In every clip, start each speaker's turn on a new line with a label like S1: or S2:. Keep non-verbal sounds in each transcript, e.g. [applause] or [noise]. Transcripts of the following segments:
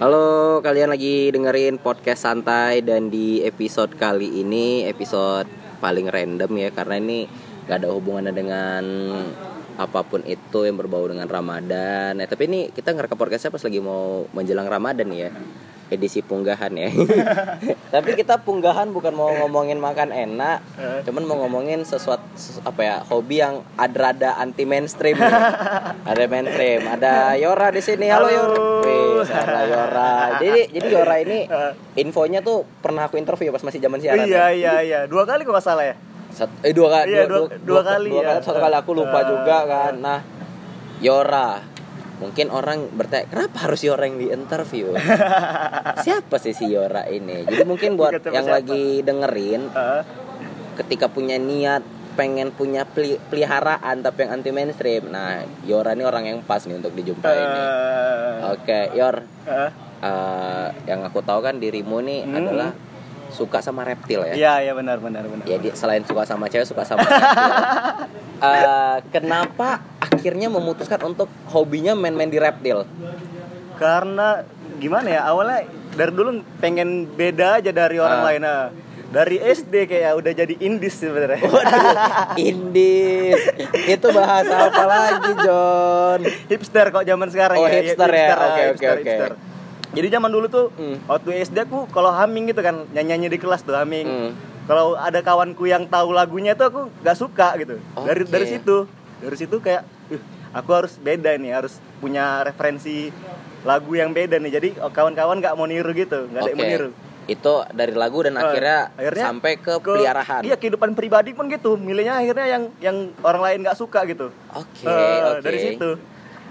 S1: Halo, kalian lagi dengerin podcast santai dan di episode kali ini episode paling random ya karena ini gak ada hubungannya dengan apa pun itu yang berbau dengan Ramadan. Eh, tapi ini kita ngerekam podcastnya pas lagi mau menjelang Ramadan ya. Edisi punggahan ya. [laughs] tapi kita punggahan bukan mau ngomongin makan enak, cuman mau ngomongin sesuatu sesu- apa ya, hobi yang ada-ada anti mainstream. ya. Ada mainstream, ada Yora di sini. Halo,
S2: Halo.
S1: Yora. Wih, ada Yora. Jadi jadi Yora ini infonya tuh pernah aku interview pas masih zaman siaran.
S2: iya
S1: ya.
S2: iya iya dua kali kok nggak salah ya
S1: Sat- eh dua kali
S2: Iya, dua- dua kali
S1: dua
S2: ya.
S1: kali satu kali aku lupa
S2: Ah.
S1: juga kan nah Yora mungkin orang bertanya kenapa harus Yora yang diinterview [laughs] siapa sih si Yora ini jadi mungkin buat yang lagi dengerin
S2: Heeh.
S1: ketika punya niat pengen punya peli- peliharaan tapi yang anti mainstream nah Yora ini orang yang pas nih untuk dijumpai nih
S2: Eh,
S1: oke Yor
S2: eh.
S1: eh, yang aku tahu kan dirimu nih
S2: Hmm.
S1: adalah suka sama reptil ya
S2: iya iya benar benar benar
S1: Ya dia selain suka sama cewek suka sama reptil. [laughs] Eh, kenapa akhirnya memutuskan untuk hobinya main-main di reptil?
S2: karena gimana ya awalnya dari dulu pengen beda aja dari orang
S1: Ah.
S2: lain nah. dari SD kayak udah jadi indis sebenarnya [laughs]
S1: Indis. Itu bahasa apa lagi, John?
S2: hipster kok zaman sekarang
S1: Oh,
S2: ya
S1: hipster ya.
S2: ah,
S1: Oke, oke,
S2: hipster,
S1: oke.
S2: Jadi zaman dulu tuh
S1: Hmm.
S2: waktu SD aku kalau humming gitu kan nyanyi di kelas tuh humming
S1: Hmm.
S2: kalau ada kawanku yang tahu lagunya tuh aku nggak suka gitu dari
S1: Oke.
S2: dari situ dari situ kayak "Ih, aku harus beda nih harus punya referensi lagu yang beda nih jadi oh, kawan-kawan nggak mau niru gitu nggak ada yang mau niru
S1: Itu dari lagu dan
S2: Eh,
S1: akhirnya,
S2: akhirnya
S1: sampai ke,
S2: ke
S1: peliharaan.
S2: iya kehidupan pribadi pun gitu milihnya akhirnya yang yang orang lain nggak suka gitu
S1: Oke,
S2: Eh,
S1: oke.
S2: dari situ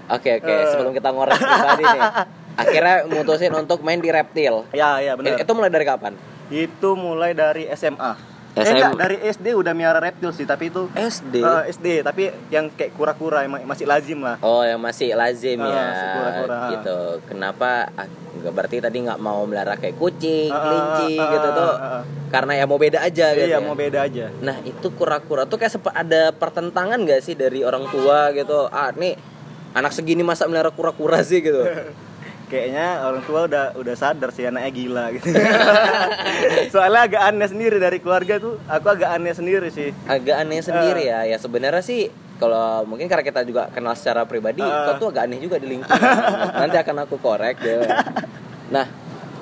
S1: Oke, oke.
S2: Eh.
S1: Sebelum kita ngorek pribadi nih. [laughs] Akhirnya mutusin untuk main di reptil.
S2: ya ya benar
S1: Eh, Itu mulai dari kapan?
S2: itu mulai dari SMA Eh,
S1: SMA.
S2: enggak, dari SD udah miara reptil sih tapi itu
S1: SD.
S2: eh, SD tapi yang kayak kura-kura yang masih lazim lah
S1: Oh, yang masih lazim
S2: Ah,
S1: ya.
S2: kura-kura.
S1: Gitu. Kenapa? ah, nggak berarti tadi nggak mau melihara kayak kucing,
S2: Ah,
S1: kelinci
S2: ah,
S1: gitu
S2: ah,
S1: tuh.
S2: ah, ah.
S1: Karena ya mau beda aja gitu. ya.
S2: iya mau beda aja
S1: Nah, itu kura-kura tuh kayak ada pertentangan gak sih dari orang tua gitu? Ah, nih anak segini masa melihara kura-kura sih gitu. [laughs]
S2: kayaknya orang tua udah udah sadar sih anaknya gila gitu [laughs] soalnya agak aneh sendiri dari keluarga tuh aku agak aneh sendiri sih
S1: Agak aneh sendiri
S2: Eh.
S1: ya. Ya sebenarnya sih kalau mungkin karena kita juga kenal secara pribadi,
S2: Eh.
S1: kau tuh agak aneh juga di lingkungan. Nanti akan aku korek ya. Nah,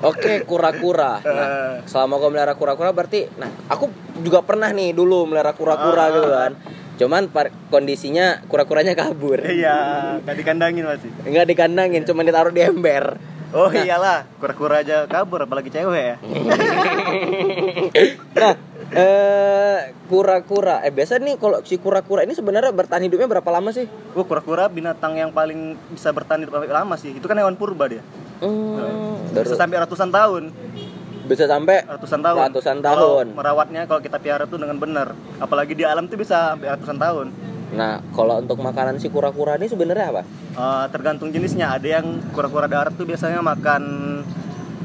S1: oke kura-kura. Nah,
S2: Eh.
S1: selama kau melihara kura-kura berarti, nah aku juga pernah nih dulu melihara kura-kura gitu kan. Cuman par- kondisinya kura-kuranya kabur.
S2: iya gak dikandangin masih
S1: Enggak dikandangin, cuma ditaruh di ember.
S2: oh iyalah kura-kura aja kabur apalagi cewek ya [laughs]
S1: Nah, eh kura-kura. Eh biasa nih kalau si kura-kura ini sebenarnya bertahan hidupnya berapa lama sih?
S2: Oh, kura-kura binatang yang paling bisa bertahan hidup lama sih. Itu kan hewan purba dia.
S1: Hmm,
S2: Bisa
S1: baru
S2: sampai ratusan tahun.
S1: Bisa sampai
S2: Ratusan tahun.
S1: Ratusan
S2: Kalau
S1: tahun.
S2: merawatnya kalau kita piara tuh dengan benar. Apalagi di alam tuh bisa sampai ratusan tahun.
S1: Nah, kalau untuk makanan si kura-kura ini sebenarnya apa?
S2: Eh, tergantung jenisnya. Ada yang kura-kura darat tuh biasanya makan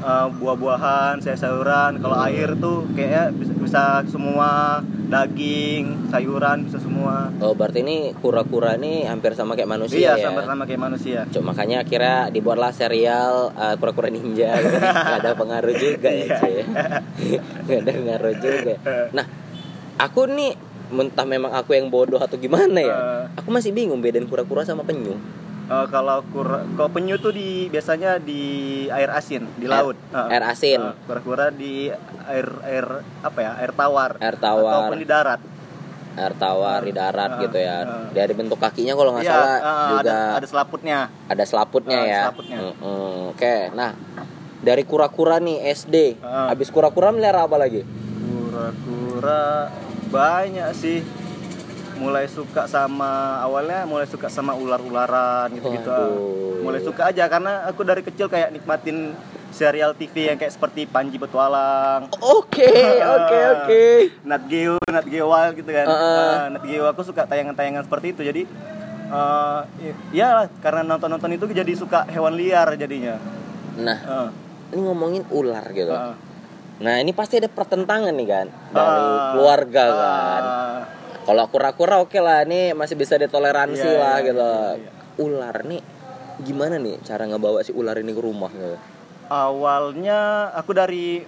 S2: eh, buah-buahan, sayur-sayuran. Kalau air tuh kayaknya bisa, bisa semua daging, sayuran bisa semua.
S1: Oh, berarti ini kura-kura ini hampir sama kayak manusia
S2: iya,
S1: ya.
S2: sama-sama kayak manusia.
S1: Cuk, makanya akhirnya dibuatlah serial uh, kura-kura ninja gitu. [laughs] Nggak ada pengaruh juga ya,
S2: Iya.
S1: cuy. [laughs] Nggak ada pengaruh juga. Nah, aku nih mentah memang aku yang bodoh atau gimana ya?
S2: Eh.
S1: Aku masih bingung bedain kura-kura sama penyu.
S2: Eh, kalau kura, kalau penyu tuh di biasanya di air asin di
S1: Air-
S2: laut.
S1: air asin.
S2: Eh, kura-kura di air air apa ya? Air tawar.
S1: Air tawar.
S2: Ataupun di darat.
S1: Air tawar di darat
S2: Eh,
S1: gitu ya.
S2: eh.
S1: Dari bentuk kakinya kalau nggak
S2: Iya,
S1: salah
S2: eh,
S1: juga
S2: ada, ada selaputnya.
S1: ada selaputnya
S2: Eh,
S1: ya.
S2: selaputnya.
S1: Mm-mm. Oke, nah dari kura-kura nih SD,
S2: Eh.
S1: habis kura-kura melihara apa lagi?
S2: Kura-kura banyak sih. Mulai suka sama awalnya mulai suka sama ular-ularan gitu-gitu.
S1: Waduh.
S2: Mulai suka aja karena aku dari kecil kayak nikmatin serial TV yang kayak seperti Panji Petualang.
S1: Oke, [laughs] oke, oke.
S2: Nat Geo, Nat Geo Wild gitu kan.
S1: Heeh.
S2: Nah, Nat Geo aku suka tayangan-tayangan seperti itu. Jadi eh ya karena nonton-nonton itu jadi suka hewan liar jadinya.
S1: Nah,
S2: Heeh.
S1: ini ngomongin ular gitu.
S2: Heeh.
S1: Nah, ini pasti ada pertentangan nih kan dari
S2: Ah,
S1: keluarga
S2: ah,
S1: kan. Kalau kura-kura oke lah, ini masih bisa ditoleransi
S2: Iya,
S1: lah
S2: iya,
S1: gitu.
S2: iya, iya.
S1: Ular nih gimana nih cara ngebawa si ular ini ke rumah gitu?
S2: awalnya aku dari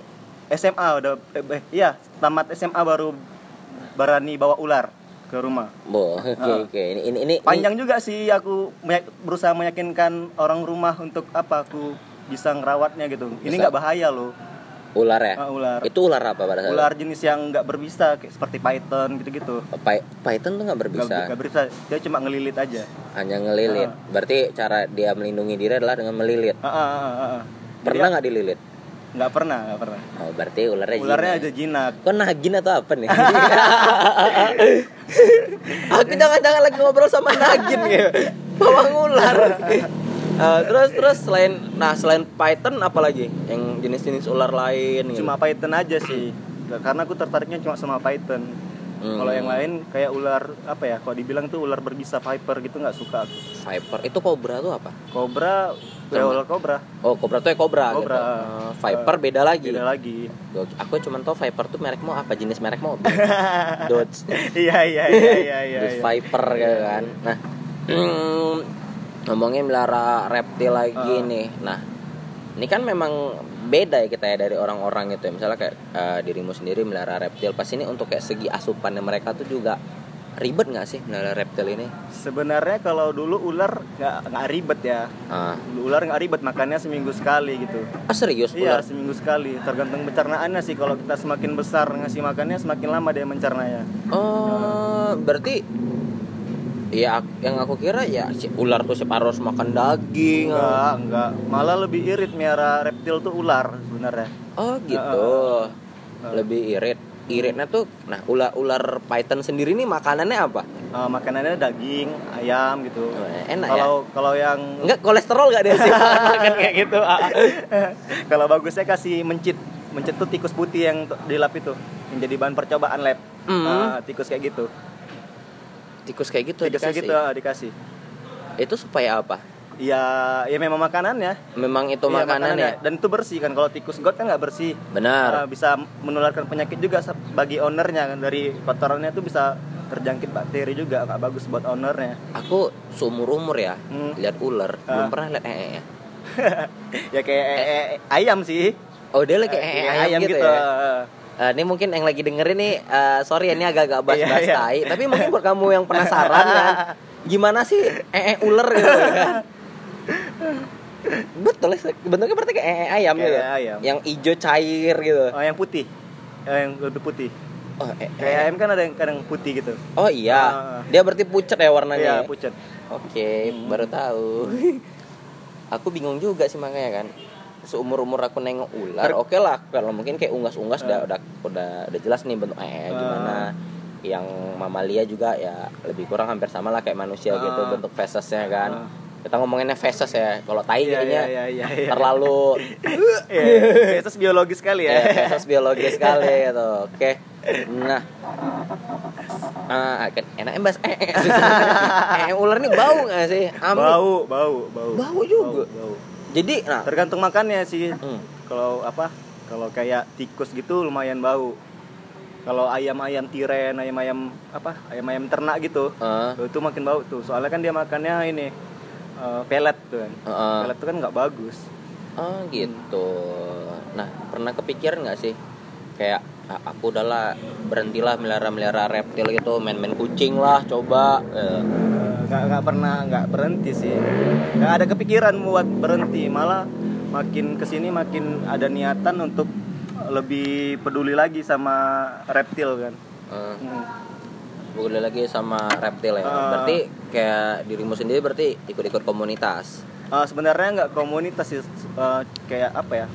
S2: SMA udah eh, eh, iya tamat SMA baru berani bawa ular ke rumah
S1: Bo, [laughs] oke
S2: Ah.
S1: oke. Ini ini ini
S2: panjang juga sih aku meyak- berusaha meyakinkan orang rumah untuk apa aku bisa ngerawatnya gitu ini
S1: Bisa.
S2: nggak bahaya loh
S1: ini ular ya.
S2: Ah, ular
S1: Itu ular apa pada saat
S2: ular jenis yang nggak berbisa kayak seperti python gitu-gitu
S1: Py- Python tuh nggak berbisa,
S2: Nggak- berbisa dia cuma ngelilit aja
S1: hanya ngelilit.
S2: Ah.
S1: Berarti cara dia melindungi diri adalah dengan melilit.
S2: Ah, ah, ah, ah.
S1: Pernah nggak dililit?
S2: nggak pernah nggak pernah
S1: Oh, berarti ularnya
S2: ularnya
S1: jinak.
S2: aja jinak
S1: Kok nagin atau apa nih? [laughs] Aku jangan-jangan lagi ngobrol sama nagin [laughs] gitu. Bawang ular. Eh, terus terus selain nah selain python apa lagi yang jenis-jenis ular lain gitu?
S2: cuma python aja sih karena aku tertariknya cuma sama python
S1: Hmm.
S2: kalau yang lain kayak ular apa ya kalau dibilang tuh ular berbisa viper gitu nggak suka aku
S1: viper itu cobra tuh apa?
S2: cobra ya ular kobra
S1: Oh, cobra tuh ya cobra,
S2: Cobra.
S1: gitu. Eh, viper beda lagi.
S2: beda lagi
S1: Aku cuma tahu viper tuh merek mau apa jenis merek mobil. [laughs] Dodge.
S2: iya iya iya iya iya iya.
S1: Viper gitu kan. Nah, [clears throat] mm, ngomongin melihara reptil lagi
S2: Ah.
S1: nih. Nah, ini kan memang beda ya kita ya dari orang-orang gitu ya. Misalnya kayak eh, dirimu sendiri melihara reptil, pas ini untuk kayak segi asupannya mereka tuh juga ribet nggak sih melihara reptil ini?
S2: sebenarnya kalau dulu ular nggak nggak ribet ya
S1: Ah,
S2: Dulu ular nggak ribet makannya seminggu sekali gitu
S1: ah, serius
S2: iya
S1: ular?
S2: seminggu sekali tergantung pencernaannya sih kalau kita semakin besar ngasih makannya semakin lama dia mencernanya
S1: Oh, berarti ya ak- yang aku kira ya si ular tuh separuh harus makan daging.
S2: enggak enggak malah lebih irit miara reptil tuh ular sebenarnya
S1: Oh gitu. Lebih irit. Iritnya tuh, nah ular ular python sendiri nih makanannya apa?
S2: Eh, makanannya daging ayam gitu
S1: Oh, enak
S2: kalau kalau yang
S1: ya? Enggak kolesterol gak dia sih [laughs] makan kayak gitu? Ah. [laughs]
S2: kalau bagusnya kasih mencit mencit tuh tikus putih yang t- dilap itu yang jadi bahan percobaan lab
S1: Hmm.
S2: Nah, tikus kayak gitu
S1: Tikus kayak gitu
S2: tikus kayak
S1: dikasih.
S2: gitu dikasih
S1: Itu supaya apa?
S2: ya ya memang makanannya
S1: Memang itu
S2: Iya,
S1: makanan ya?
S2: dan itu bersih kan kalau tikus got kan nggak bersih
S1: Benar.
S2: Uh, bisa menularkan penyakit juga bagi ownernya kan dari kotorannya itu bisa terjangkit bakteri juga nggak bagus buat ownernya
S1: Aku seumur umur ya
S2: Hmm.
S1: lihat ular, belum
S2: Ah.
S1: pernah lihat ee ya. [laughs]
S2: ya kayak eh, eh, ayam sih
S1: Oh dia lagi
S2: Eh,
S1: kayak
S2: kayak
S1: ayam, gitu, ya.
S2: Uh.
S1: Ini mungkin yang lagi dengerin nih, eh, sorry ya, ini agak-agak bahas-bahas
S2: Iya, iya.
S1: tai, tapi mungkin buat kamu yang penasaran kan, [laughs] gimana sih ee ular gitu kan? [laughs] Betul, ya, bentuknya berarti kayak ee ayam
S2: Kayak
S1: gitu,
S2: ayam.
S1: yang hijau cair gitu.
S2: oh yang putih Eh, yang lebih putih
S1: Oh, ee.
S2: kayak ayam kan ada yang kadang putih gitu
S1: oh iya,
S2: Ah.
S1: dia berarti pucat ya warnanya.
S2: iya
S1: ya?
S2: pucat
S1: Oke,
S2: Hmm.
S1: baru tahu. [laughs] aku bingung juga sih makanya kan. Seumur umur aku nengok ular, oke lah. Kalau mungkin kayak unggas-unggas udah,
S2: Ah.
S1: udah udah udah jelas nih bentuk eh
S2: Ah.
S1: gimana. Yang mamalia juga ya lebih kurang hampir sama lah kayak manusia
S2: Ah.
S1: gitu bentuk fesesnya kan.
S2: Ah.
S1: Kita ngomonginnya feses ya. Kalau tai
S2: Iya,
S1: kayaknya
S2: iya, iya, iya.
S1: terlalu [laughs]
S2: Iya, itu biologis sekali ya.
S1: ya, feses biologis sekali gitu. Oke. Nah, ah, kan enaknya bahas eh, eh, [laughs] eh, ular nih bau gak sih?
S2: Bau, bau, bau.
S1: Bau juga.
S2: Bau, bau.
S1: Jadi, nah,
S2: Tergantung makannya sih.
S1: hmm,
S2: Kalau apa? Kalau kayak tikus gitu lumayan bau. Kalau ayam-ayam tiren, ayam-ayam apa? Ayam-ayam ternak gitu,
S1: eh,
S2: itu makin bau tuh. Soalnya kan dia makannya ini eh, pelet tuh kan.
S1: eh,
S2: Pelet tuh kan nggak bagus.
S1: oh gitu. Nah, pernah kepikiran nggak sih kayak "Ah, aku udahlah berhentilah melihara melihara reptil gitu, main-main kucing lah, coba. Eh,
S2: nggak nggak pernah nggak berhenti sih. Nggak ada kepikiran buat berhenti, malah makin ke sini makin ada niatan untuk lebih peduli lagi sama reptil kan.
S1: eh,
S2: Hmm.
S1: boleh lagi sama reptil ya.
S2: Ah.
S1: Berarti kayak dirimu sendiri berarti ikut-ikut komunitas.
S2: Eh, sebenarnya nggak komunitas sih, eh, kayak apa ya?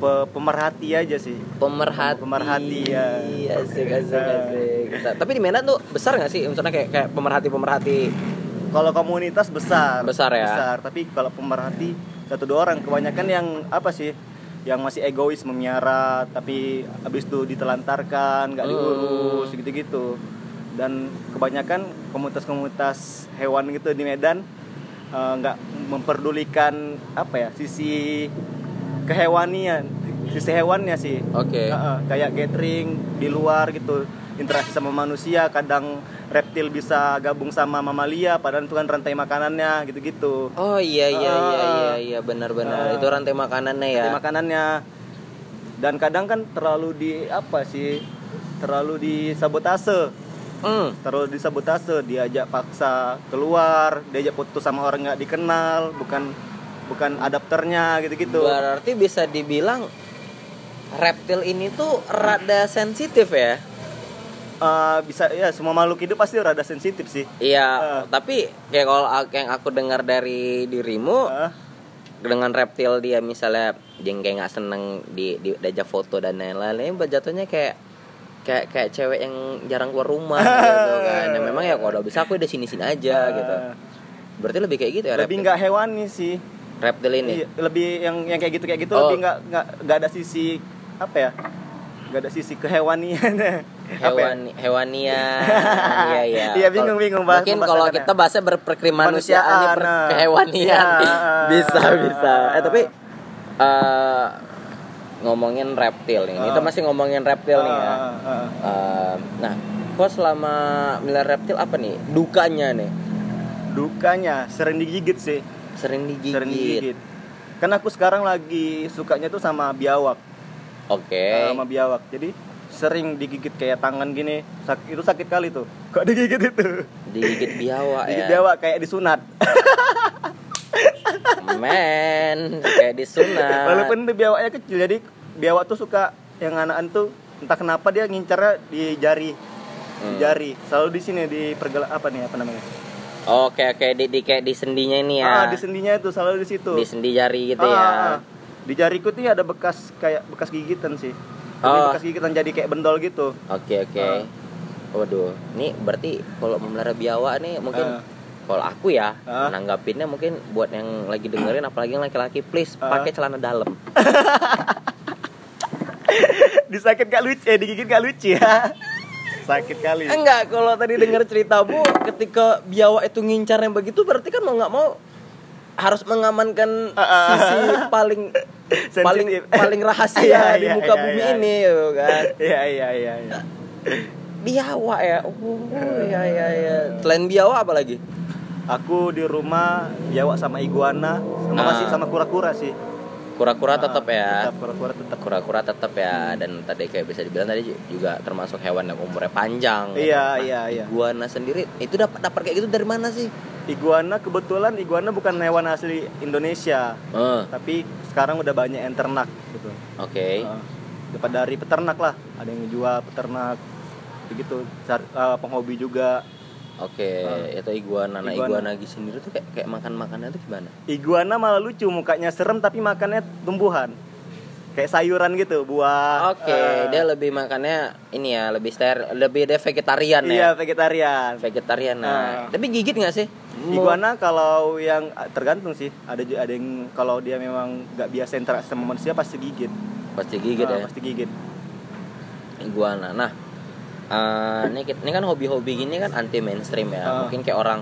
S2: Pe- pemerhati aja sih.
S1: Pemerhati.
S2: Pemerhati, ya.
S1: Asik, asik,
S2: Eh. [laughs]
S1: asik. Nah, Tapi di Medan tuh besar nggak sih? Misalnya kayak kayak pemerhati-pemerhati.
S2: Kalau komunitas besar.
S1: Besar ya?
S2: Besar, tapi kalau pemerhati satu dua orang kebanyakan yang apa sih? Yang masih egois memiara tapi habis itu ditelantarkan, nggak
S1: Hmm.
S2: diurus gitu-gitu. Dan kebanyakan komunitas-komunitas hewan gitu di Medan eh, nggak memperdulikan apa ya sisi kehewanian sisi hewannya sih
S1: Oke.
S2: Heeh, kayak gathering di luar gitu interaksi sama manusia kadang reptil bisa gabung sama mamalia padahal itu kan rantai makanannya gitu-gitu
S1: Oh iya iya
S2: Ah.
S1: iya iya iya benar-benar
S2: Ah.
S1: itu rantai makanannya ya.
S2: rantai makanannya dan kadang kan terlalu di apa sih terlalu disabotase
S1: Hmm.
S2: terlalu disabotase diajak paksa keluar diajak foto sama orang nggak dikenal bukan bukan adapternya gitu-gitu
S1: Berarti bisa dibilang reptil ini tuh rada sensitif ya.
S2: Eh, bisa ya semua makhluk hidup pasti rada sensitif sih
S1: Iya,
S2: Ah.
S1: tapi kayak kalau yang aku dengar dari dirimu
S2: Ah,
S1: dengan reptil dia misalnya dia kayak nggak seneng di, di diajak foto dan lain-lain, jatuhnya kayak kayak kayak cewek yang jarang keluar rumah [laughs] gitu kan. Nah, memang ya kalau udah bisa aku udah sini-sini aja gitu. Berarti lebih kayak gitu ya
S2: lebih nggak hewani sih
S1: reptil ini.
S2: Iya, lebih yang yang kayak gitu kayak gitu
S1: Oh.
S2: lebih nggak nggak nggak ada sisi apa ya nggak ada sisi kehewanian [laughs] ya?
S1: Hewan hewania. [laughs] iya iya.
S2: Iya, bingung, bingung, bahas-
S1: Mungkin kalau kita bahasnya berperkemanusiaan
S2: Manusiaan,
S1: ber
S2: nah.
S1: kehewanian.
S2: Iya. [laughs]
S1: bisa bisa. Eh tapi eh, ngomongin reptil nih. Kita
S2: Ah.
S1: masih ngomongin reptil nih ya.
S2: Ah, ah, ah.
S1: Eh, nah, kok selama milar reptil apa nih dukanya nih?
S2: dukanya sering digigit sih
S1: Sering digigit.
S2: sering digigit. Kan aku sekarang lagi sukanya tuh sama biawak.
S1: Oke.
S2: Eh, sama biawak. Jadi sering digigit kayak tangan gini. Sak- itu sakit kali tuh. Kok digigit itu?
S1: Digigit biawak
S2: digigit
S1: ya.
S2: biawak kayak disunat.
S1: Men, kayak disunat.
S2: walaupun itu biawaknya kecil jadi biawak tuh suka yang anakan tuh entah kenapa dia ngincarnya di jari. Di
S1: Hmm.
S2: jari. Selalu di sini di pergel apa nih apa namanya
S1: Oke oke di, di kayak di sendinya ini ya.
S2: ah di sendinya itu selalu di situ
S1: Di sendi jari gitu
S2: Ah,
S1: ya.
S2: ah, ah. di jariku tuh ada bekas kayak bekas gigitan sih Jadi
S1: Oh.
S2: bekas gigitan jadi kayak bendol gitu
S1: Oke oke. Waduh, ini berarti kalau memelihara biawak nih mungkin
S2: Ah.
S1: kalau aku ya
S2: Ah.
S1: nanggapinnya mungkin buat yang lagi dengerin apalagi yang laki-laki please
S2: Ah.
S1: pakai celana dalam. [laughs]
S2: disakit gak lucu eh digigit gak lucu ya sakit kali
S1: Enggak, kalau tadi dengar ceritamu ketika biawak itu ngincarnya begitu berarti kan mau nggak mau harus mengamankan
S2: Ah, ah.
S1: sisi paling [laughs] paling paling rahasia [laughs]
S2: Iya,
S1: di
S2: iya,
S1: muka
S2: iya,
S1: bumi
S2: iya.
S1: ini gitu kan.
S2: iya iya iya iya
S1: Biawak ya. Oh, iya iya iya. Selain biawak apa lagi?
S2: aku di rumah biawak sama iguana sama
S1: Ah.
S2: masih sama kura-kura sih
S1: Kura-kura tetap ya.
S2: kura-kura tetap.
S1: Kura-kura tetap ya. Dan tadi kayak bisa dibilang tadi juga termasuk hewan yang umurnya panjang.
S2: iya
S1: Nah,
S2: iya iya.
S1: Iguana sendiri itu dapat dapat kayak gitu dari mana sih?
S2: iguana kebetulan iguana bukan hewan asli Indonesia.
S1: Oh,
S2: tapi sekarang udah banyak yang ternak gitu.
S1: Oke.
S2: Ah, dapat dari peternak lah. Ada yang jual peternak begitu. Ah, penghobi juga
S1: Oke,
S2: Ah.
S1: itu iguana. Nah, iguana
S2: Iguana.
S1: lagi sendiri tuh kayak kayak makan makannya tuh gimana?
S2: iguana malah lucu mukanya serem tapi makannya tumbuhan kayak sayuran gitu buah
S1: Oke,
S2: eh,
S1: dia lebih makannya ini ya, lebih ster, lebih dia vegetarian ya.
S2: iya vegetarian
S1: Vegetarian. Nah,
S2: Ah.
S1: tapi gigit nggak sih?
S2: iguana kalau yang tergantung sih ada ada yang kalau dia memang nggak biasa interaksi sama manusia pasti gigit
S1: pasti gigit
S2: Ah,
S1: ya.
S2: pasti gigit
S1: Iguana. Nah, eh, ini kan hobi-hobi gini kan anti mainstream ya.
S2: Ah.
S1: Mungkin kayak orang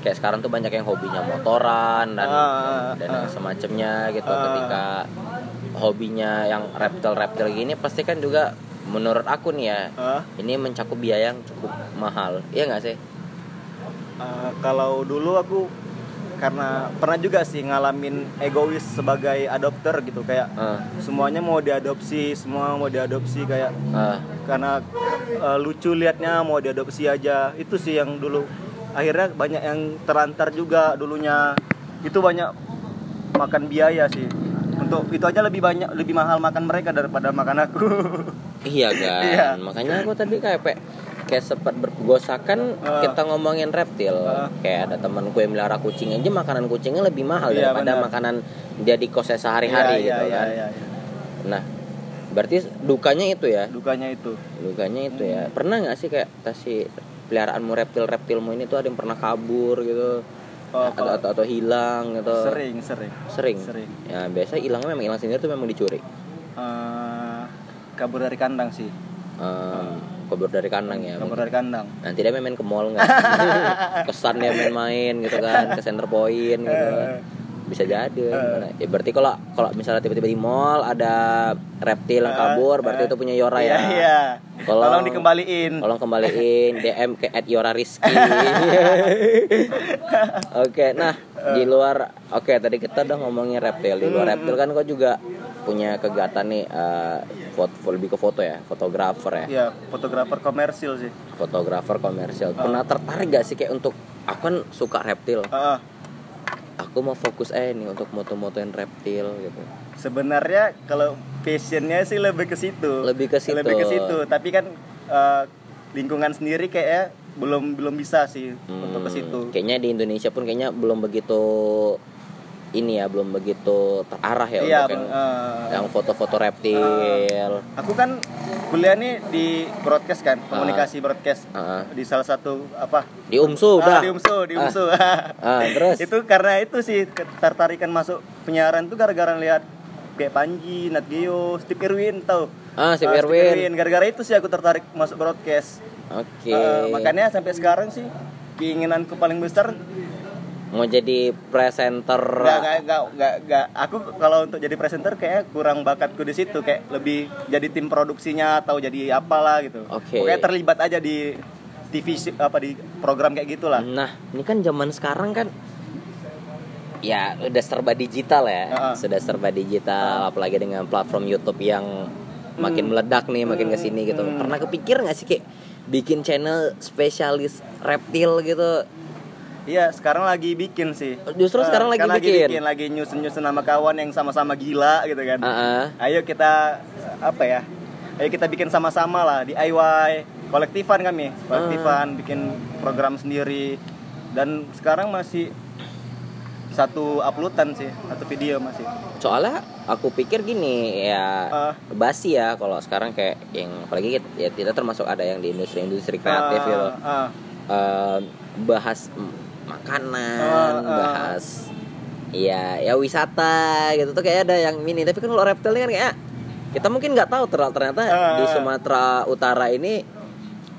S1: kayak sekarang tuh banyak yang hobinya motoran dan
S2: Ah,
S1: dan yang semacamnya gitu.
S2: Ah.
S1: Ketika hobinya yang reptil-reptil gini pasti kan juga menurut aku nih ya
S2: Ah,
S1: ini mencakup biaya yang cukup mahal. Iya nggak sih?
S2: ah, kalau dulu aku karena pernah juga sih ngalamin egois sebagai adopter gitu kayak
S1: Ah,
S2: semuanya mau diadopsi semua mau diadopsi kayak
S1: ah.
S2: karena eh, lucu liatnya mau diadopsi aja. Itu sih yang dulu. Akhirnya banyak yang terantar juga dulunya. Itu banyak makan biaya sih. Untuk itu aja lebih banyak lebih mahal makan mereka daripada makan aku.
S1: Iya kan, [laughs]
S2: Iya.
S1: makanya aku tadi kayak kayak sempat bergosakan
S2: Ah.
S1: kita ngomongin reptil.
S2: Ah.
S1: Kayak ada temanku yang melihara kucing aja makanan kucingnya lebih mahal
S2: Iya,
S1: daripada
S2: benar.
S1: makanan dia di kosnya sehari-hari
S2: Iya,
S1: gitu
S2: iya,
S1: kan.
S2: iya, iya.
S1: Nah, berarti dukanya itu ya,
S2: dukanya itu
S1: dukanya itu ya.
S2: Hmm.
S1: Pernah nggak sih kayak tasi peliharaanmu reptil-reptilmu ini tuh ada yang pernah kabur gitu,
S2: Oh,
S1: atau,
S2: kalau-
S1: atau atau hilang gitu?
S2: sering sering
S1: Sering.
S2: sering
S1: Ya biasa hilangnya memang hilang sendiri tuh memang dicuri.
S2: Eh, kabur dari kandang sih
S1: Um, kabur dari kandang ya.
S2: kabur dari kandang.
S1: Nanti dia main ke mall nggak? [laughs] Kesan dia main-main gitu kan ke center point gitu.
S2: Eh,
S1: bisa jadi gimana? ya berarti kalau kalau misalnya tiba-tiba di mall ada reptil yang kabur berarti itu punya Yora
S2: Iya,
S1: ya?
S2: Iya.
S1: Kalau-
S2: Tolong dikembaliin.
S1: tolong kembaliin [laughs] DM ke @yora Rizky. [laughs] Oke nah di luar oke tadi kita udah ngomongin reptil. Di luar reptil kan kau juga punya kegiatan nih eh, foto lebih ke foto ya fotografer ya
S2: Iya, fotografer komersil sih.
S1: fotografer komersial pernah tertarik gak sih kayak untuk aku kan suka reptil
S2: Heeh.
S1: aku mau fokus eh nih untuk moto-motoin reptil gitu
S2: Sebenarnya kalau passionnya sih lebih ke situ.
S1: Lebih ke situ.
S2: Lebih ke situ. Tapi kan eh, lingkungan sendiri kayaknya belum belum bisa sih untuk ke
S1: Hmm,
S2: situ.
S1: kayaknya di Indonesia pun kayaknya belum begitu ini ya belum begitu terarah ya
S2: Iya,
S1: untuk yang,
S2: eh,
S1: yang foto-foto reptil.
S2: Aku kan kuliah nih di broadcast kan, komunikasi broadcast.
S1: Ah,
S2: di salah satu apa?
S1: di UMSU
S2: Ah,
S1: udah.
S2: di UMSU, di UMSU.
S1: Ah, [laughs] terus?
S2: Itu karena itu sih ketertarikan masuk penyiaran tuh gara-gara lihat kayak Panji, Nat Geo, Steve Irwin tau.
S1: Ah
S2: Ah, Steve
S1: Irwin.
S2: Gara-gara itu sih aku tertarik masuk broadcast.
S1: Oke.
S2: Eh, makanya sampai sekarang sih keinginanku paling besar
S1: mau jadi presenter
S2: nggak nggak nggak nggak nggak aku kalau untuk jadi presenter kayak kurang bakatku di situ kayak lebih jadi tim produksinya atau jadi apalah gitu
S1: Oke.
S2: pokoknya terlibat aja di TV apa di program kayak gitulah
S1: Nah, ini kan zaman sekarang kan ya udah serba digital ya.
S2: Heeh.
S1: Sudah serba digital apalagi dengan platform YouTube yang makin
S2: Hmm.
S1: meledak nih, makin ke sini gitu.
S2: Hmm.
S1: Pernah kepikir nggak sih kayak bikin channel spesialis reptil gitu?
S2: Iya, sekarang lagi bikin sih.
S1: Justru
S2: Eh,
S1: sekarang lagi bikin?
S2: lagi nyusun-nyusun sama kawan yang sama-sama gila gitu kan.
S1: Heeh.
S2: Ayo kita apa ya? Ayo kita bikin sama-sama lah DIY, kolektifan kami, kolektifan
S1: Ah.
S2: bikin program sendiri. Dan sekarang masih satu uploadan sih, satu video masih.
S1: Soalnya aku pikir gini ya
S2: Ah.
S1: basi ya kalau sekarang kayak yang apalagi kita, ya kita termasuk ada yang di industri-industri kreatif
S2: Ah,
S1: gitu. eh, bahas makanan,
S2: Ah, ah.
S1: bahas ya ya wisata gitu. Tuh kayak ada yang mini. Tapi kan kalau reptil ini kan kayak kita mungkin nggak tahu ter- ternyata
S2: Ah,
S1: di. Sumatera Utara ini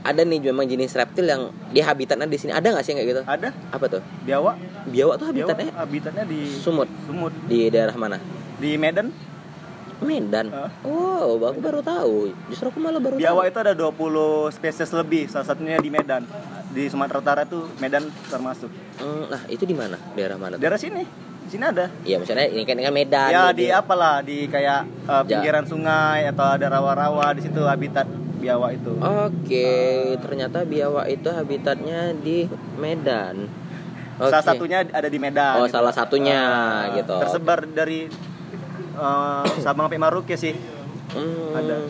S1: ada nih memang jenis reptil yang dia habitatnya di sini. Ada nggak sih kayak gitu?
S2: Ada.
S1: Apa tuh?
S2: Biawak,
S1: biawak tuh
S2: biawak
S1: habitatnya
S2: habitatnya di
S1: sumut.
S2: Sumut,
S1: di daerah mana?
S2: Di Medan.
S1: Medan?
S2: Ah.
S1: wow aku baru tahu. Justru aku malah baru
S2: Biawak
S1: tahu.
S2: itu ada 20 spesies lebih, salah satunya di Medan. Di Sumatera Utara tuh Medan termasuk.
S1: Hmm, nah itu di mana daerah mana tuh?
S2: Daerah sini, di sini ada.
S1: Iya maksudnya ini kan kan Medan
S2: ya
S1: gitu.
S2: di apalah, di kayak uh,
S1: Ja.
S2: pinggiran sungai atau ada rawa-rawa di situ habitat biawak itu.
S1: Oke, ternyata biawak itu habitatnya di Medan. Oke.
S2: Salah satunya ada di Medan.
S1: Oh, salah satunya,
S2: Ah,
S1: gitu.
S2: Tersebar dari uh, Sabang sampai Maroke sih.
S1: Hmm,
S2: Ada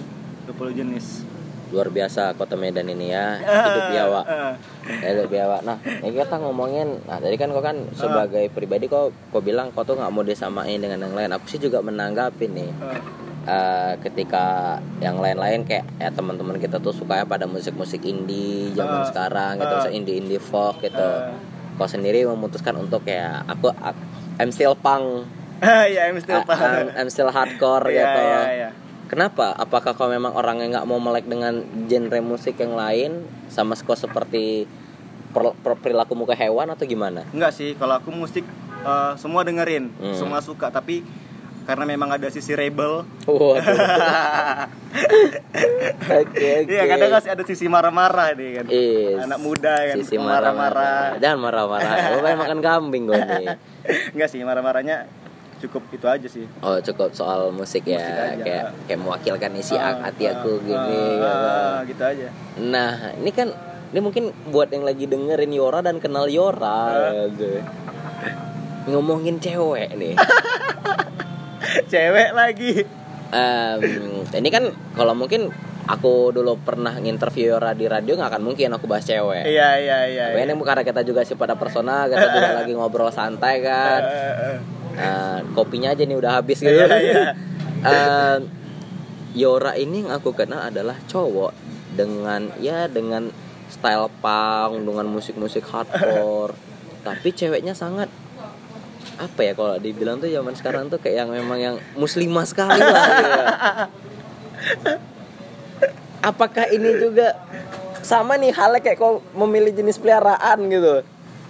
S2: 20 jenis.
S1: Luar biasa kota Medan ini ya. [laughs] Hidup biawak.
S2: Ah, [laughs]
S1: Hidup biawak. Nah, ini kita ngomongin. Nah, tadi kan kau kan sebagai pribadi kau kau bilang kau tuh nggak mau disamain dengan yang lain. Aku sih juga menanggapi nih.
S2: ah.
S1: Eh, ketika yang lain-lain kayak ya teman-teman kita tuh sukanya pada musik-musik indie zaman
S2: Ah.
S1: sekarang gitu,
S2: Ah.
S1: misalnya indie-indie folk gitu.
S2: Ah.
S1: Kau sendiri memutuskan untuk kayak aku, I'm still punk, [laughs]
S2: ya, I'm still
S1: I- I'm,
S2: paham.
S1: I'm still hardcore
S2: Iya,
S1: gitu.
S2: iya, iya.
S1: Kenapa? Apakah kau memang orang yang nggak mau melek dengan genre musik yang lain sama kau seperti per- per- perilakumu ke hewan atau gimana?
S2: Enggak sih, kalau aku musik uh, semua dengerin,
S1: Hmm.
S2: semua suka, tapi karena memang ada sisi rebel.
S1: Waduh. [laughs] Oke oke.
S2: Iya, kadang kasih ada sisi marah-marah nih kan.
S1: Is,
S2: Anak muda kan,
S1: sisi marah-marah. Jangan marah-marah. Gue pengen makan kambing gue nih. [laughs]
S2: Enggak sih, marah-marahnya cukup itu aja sih.
S1: Oh cukup soal musik ya,
S2: Musik aja.
S1: kayak kayak mewakilkan isi
S2: Ah,
S1: hati
S2: ah,
S1: aku gini.
S2: ah,
S1: gitu.
S2: ah, gitu aja.
S1: Nah ini kan ini mungkin buat yang lagi dengerin Yora dan kenal Yora. Gitu. Ngomongin cewek nih. [laughs]
S2: Cewek lagi.
S1: Em, ini kan kalau mungkin aku dulu pernah nginterview Yora di radio nggak akan mungkin aku bahas cewek.
S2: Iya, iya, iya.
S1: Tapi ini karena kita juga sih pada personal, kita juga [laughs] lagi ngobrol santai kan. Eh, kopinya aja nih udah habis gitu.
S2: Iya, iya.
S1: Eh, Yora ini yang aku kenal adalah cowok dengan ya dengan style punk, dengan musik-musik hardcore. [laughs] Tapi ceweknya sangat apa ya kalau dibilang tuh zaman sekarang tuh kayak yang memang yang muslimah sekali lah gitu. Apakah ini juga sama nih halnya kayak kau memilih jenis peliharaan gitu?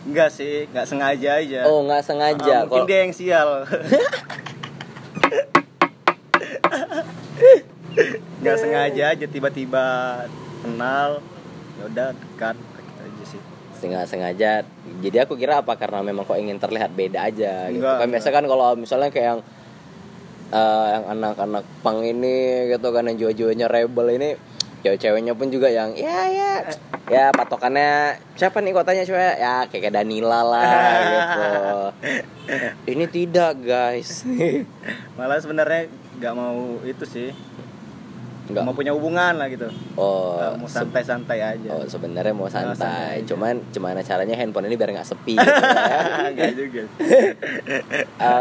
S2: Enggak sih, nggak sengaja aja.
S1: Oh nggak
S2: Ah,
S1: sengaja.
S2: mungkin
S1: Kalau
S2: dia yang sial. nggak sengaja aja tiba-tiba kenal. Ya udah dekat gitu aja sih.
S1: nggak sengaja. Jadi aku kira apa karena memang kok ingin terlihat beda aja gitu.
S2: Enggak,
S1: kan biasa kan kalau misalnya kayak yang eh, yang anak-anak pang ini gitu kan yang jiwa-jiwanya rebel ini cewek-ceweknya pun juga yang ya ya ya patokannya siapa nih kotanya cewek ya kayak Danila lah gitu [laughs] ini tidak guys [laughs]
S2: Malah sebenarnya nggak mau itu sih.
S1: nggak
S2: Mau punya hubungan lah gitu.
S1: oh
S2: Nggak mau santai-santai aja.
S1: oh sebenarnya mau
S2: santai
S1: santai
S2: aja.
S1: cuman gimana caranya handphone ini biar nggak sepi [laughs] gitu ya.
S2: Enggak juga.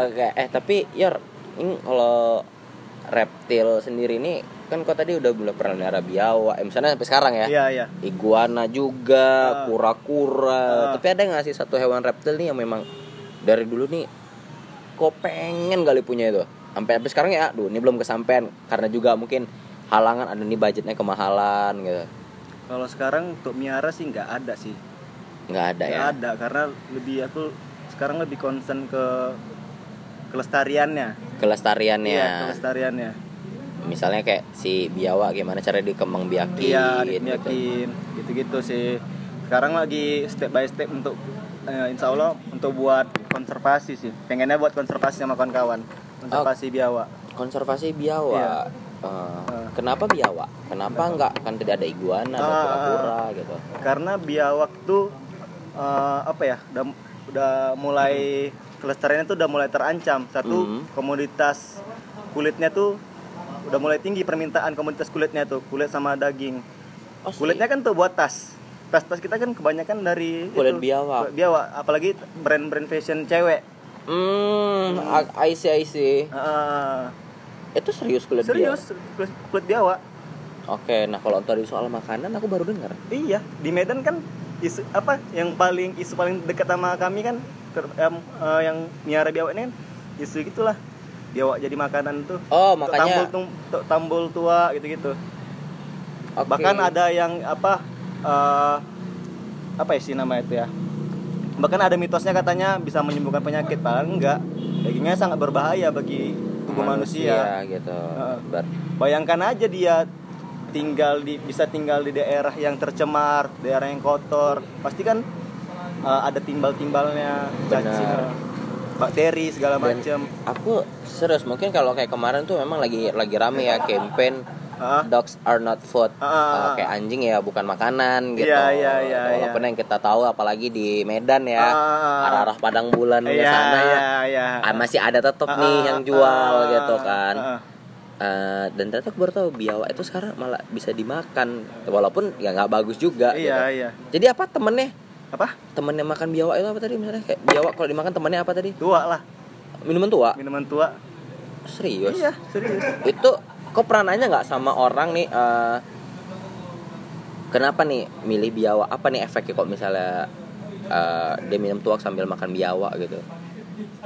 S1: Oke, eh tapi Yor, ini kalau reptil sendiri ini kan kau tadi udah belum pernah melihara biawak, eh, misalnya sampai sekarang ya.
S2: Iya, iya.
S1: Iguana juga,
S2: Ah.
S1: kura-kura.
S2: Ah.
S1: Tapi ada nggak sih satu hewan reptil nih yang memang dari dulu nih kok pengen kali punya itu? Sampai sampai sekarang ya, aduh ini belum kesampaian karena juga mungkin halangan ada nih budgetnya kemahalan gitu.
S2: Kalau sekarang untuk miara sih nggak ada sih.
S1: Nggak ada
S2: Nggak
S1: ya.
S2: ada karena lebih aku sekarang lebih concern ke kelestariannya.
S1: Kelestariannya.
S2: Iya, kelestariannya.
S1: Misalnya kayak si biawak gimana cara dikembang biakin
S2: Iya,
S1: gitu.
S2: yakin gitu-gitu sih. Sekarang lagi step by step untuk eh, insya Allah untuk buat konservasi sih. Pengennya buat konservasi sama kawan-kawan. Konservasi biawak.
S1: konservasi biawak.
S2: Iya.
S1: Eh,
S2: Eh.
S1: kenapa biawak? Kenapa enggak kan tidak ada iguana, ada
S2: Ah,
S1: kura-kura gitu.
S2: Karena biawak tuh eh, apa ya? Udah udah mulai kelestariannya tuh udah mulai terancam. Satu
S1: Hmm.
S2: komoditas kulitnya tuh udah mulai tinggi permintaan komoditas kulitnya tuh, kulit sama daging.
S1: Oh.
S2: Kulitnya kan tuh buat tas. Tas-tas kita kan kebanyakan dari
S1: Kulit
S2: itu,
S1: biawak.
S2: kulit biawak, apalagi brand-brand fashion cewek.
S1: Hmm, I I see, I see.
S2: Ah,
S1: Itu serius kulit
S2: serius, kulit, kulit biawak.
S1: biawak? Oke, nah kalau tadi soal makanan aku baru dengar.
S2: Iya, di Medan kan isu apa yang paling isu paling dekat sama kami kan ter- em, eh, yang miara biawak ini kan isu gitulah. Biawak jadi makanan tuh.
S1: Oh, makanya
S2: tambul tambul tua gitu-gitu.
S1: oke.
S2: Bahkan ada yang apa eh, apa sih nama itu ya? Bahkan ada mitosnya katanya bisa menyembuhkan penyakit, padahal enggak. Dagingnya sangat berbahaya bagi tubuh manusia.
S1: gitu.
S2: Heeh.
S1: Ber-
S2: Bayangkan aja dia tinggal di bisa tinggal di daerah yang tercemar, daerah yang kotor. Pasti kan uh, ada timbal-timbalnya, cacing, bakteri segala macam.
S1: aku serius mungkin kalau kayak kemarin tuh memang lagi lagi rame ya campaign
S2: Ah,
S1: dogs are not food Uh,
S2: ah.
S1: kayak anjing ya bukan makanan gitu
S2: Iya, iya, iya,
S1: walaupun
S2: iya.
S1: yang kita tahu apalagi di Medan ya
S2: Ah.
S1: arah-arah Padang Bulan ke
S2: Iya,
S1: sana
S2: iya, iya.
S1: ah, masih ada tetap
S2: Ah,
S1: nih yang jual
S2: ah,
S1: gitu kan
S2: ah.
S1: Uh, dan ternyata aku baru tahu biawak itu sekarang malah bisa dimakan walaupun ya nggak bagus juga
S2: Iya,
S1: gitu.
S2: iya.
S1: jadi apa temennya
S2: Apa?
S1: temennya makan biawak itu apa tadi misalnya? Kayak biawak kalau dimakan temennya apa tadi?
S2: Tua lah,
S1: minuman tua?
S2: Minuman tua.
S1: serius?
S2: Iya, serius.
S1: itu kok pernah nanya nggak sama orang nih eh, kenapa nih milih biawak? Apa nih efeknya kok misalnya eh, dia minum tuak sambil makan biawak gitu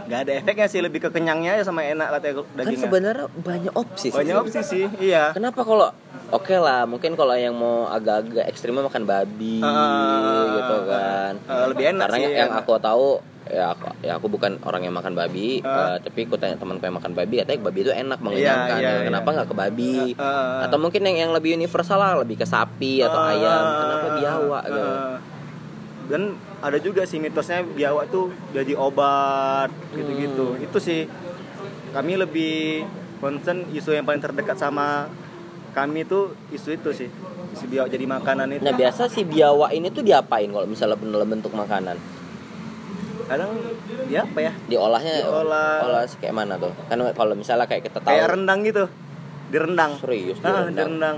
S2: Gak ada efeknya sih, lebih ke kenyangnya ya sama enak katanya
S1: kan
S2: dagingnya.
S1: sebenarnya banyak opsi sih
S2: Banyak opsi sih, iya.
S1: kenapa kalau oke lah mungkin kalau yang mau agak-agak ekstrimnya makan babi
S2: Ah,
S1: gitu kan
S2: ah, lebih enak
S1: karena
S2: sih,
S1: yang
S2: enak.
S1: aku tahu ya aku, ya aku bukan orang yang makan babi
S2: Ah.
S1: eh, tapi aku tanya temanku yang makan babi katanya babi itu enak mengenyangkan
S2: iya,
S1: Ya,
S2: iya.
S1: kenapa nggak ke babi
S2: Ah,
S1: atau mungkin yang yang lebih universal lah lebih ke sapi atau
S2: Ah,
S1: ayam kenapa biawak
S2: ah,
S1: gitu
S2: ah. Dan ada juga sih mitosnya biawak tuh jadi obat gitu-gitu.
S1: Hmm.
S2: Itu sih kami lebih concern isu yang paling terdekat sama kami tuh isu itu sih. Isu biawak jadi makanan itu.
S1: nah biasa si biawak ini tuh diapain kalau misalnya dalam bentuk makanan
S2: Kadang dia apa ya?
S1: diolahnya
S2: Diolah.
S1: olah kayak mana tuh kan kalau misalnya kayak kita tahu
S2: Kayak rendang gitu. Direndang.
S1: serius
S2: Ah,
S1: direndang.
S2: direndang.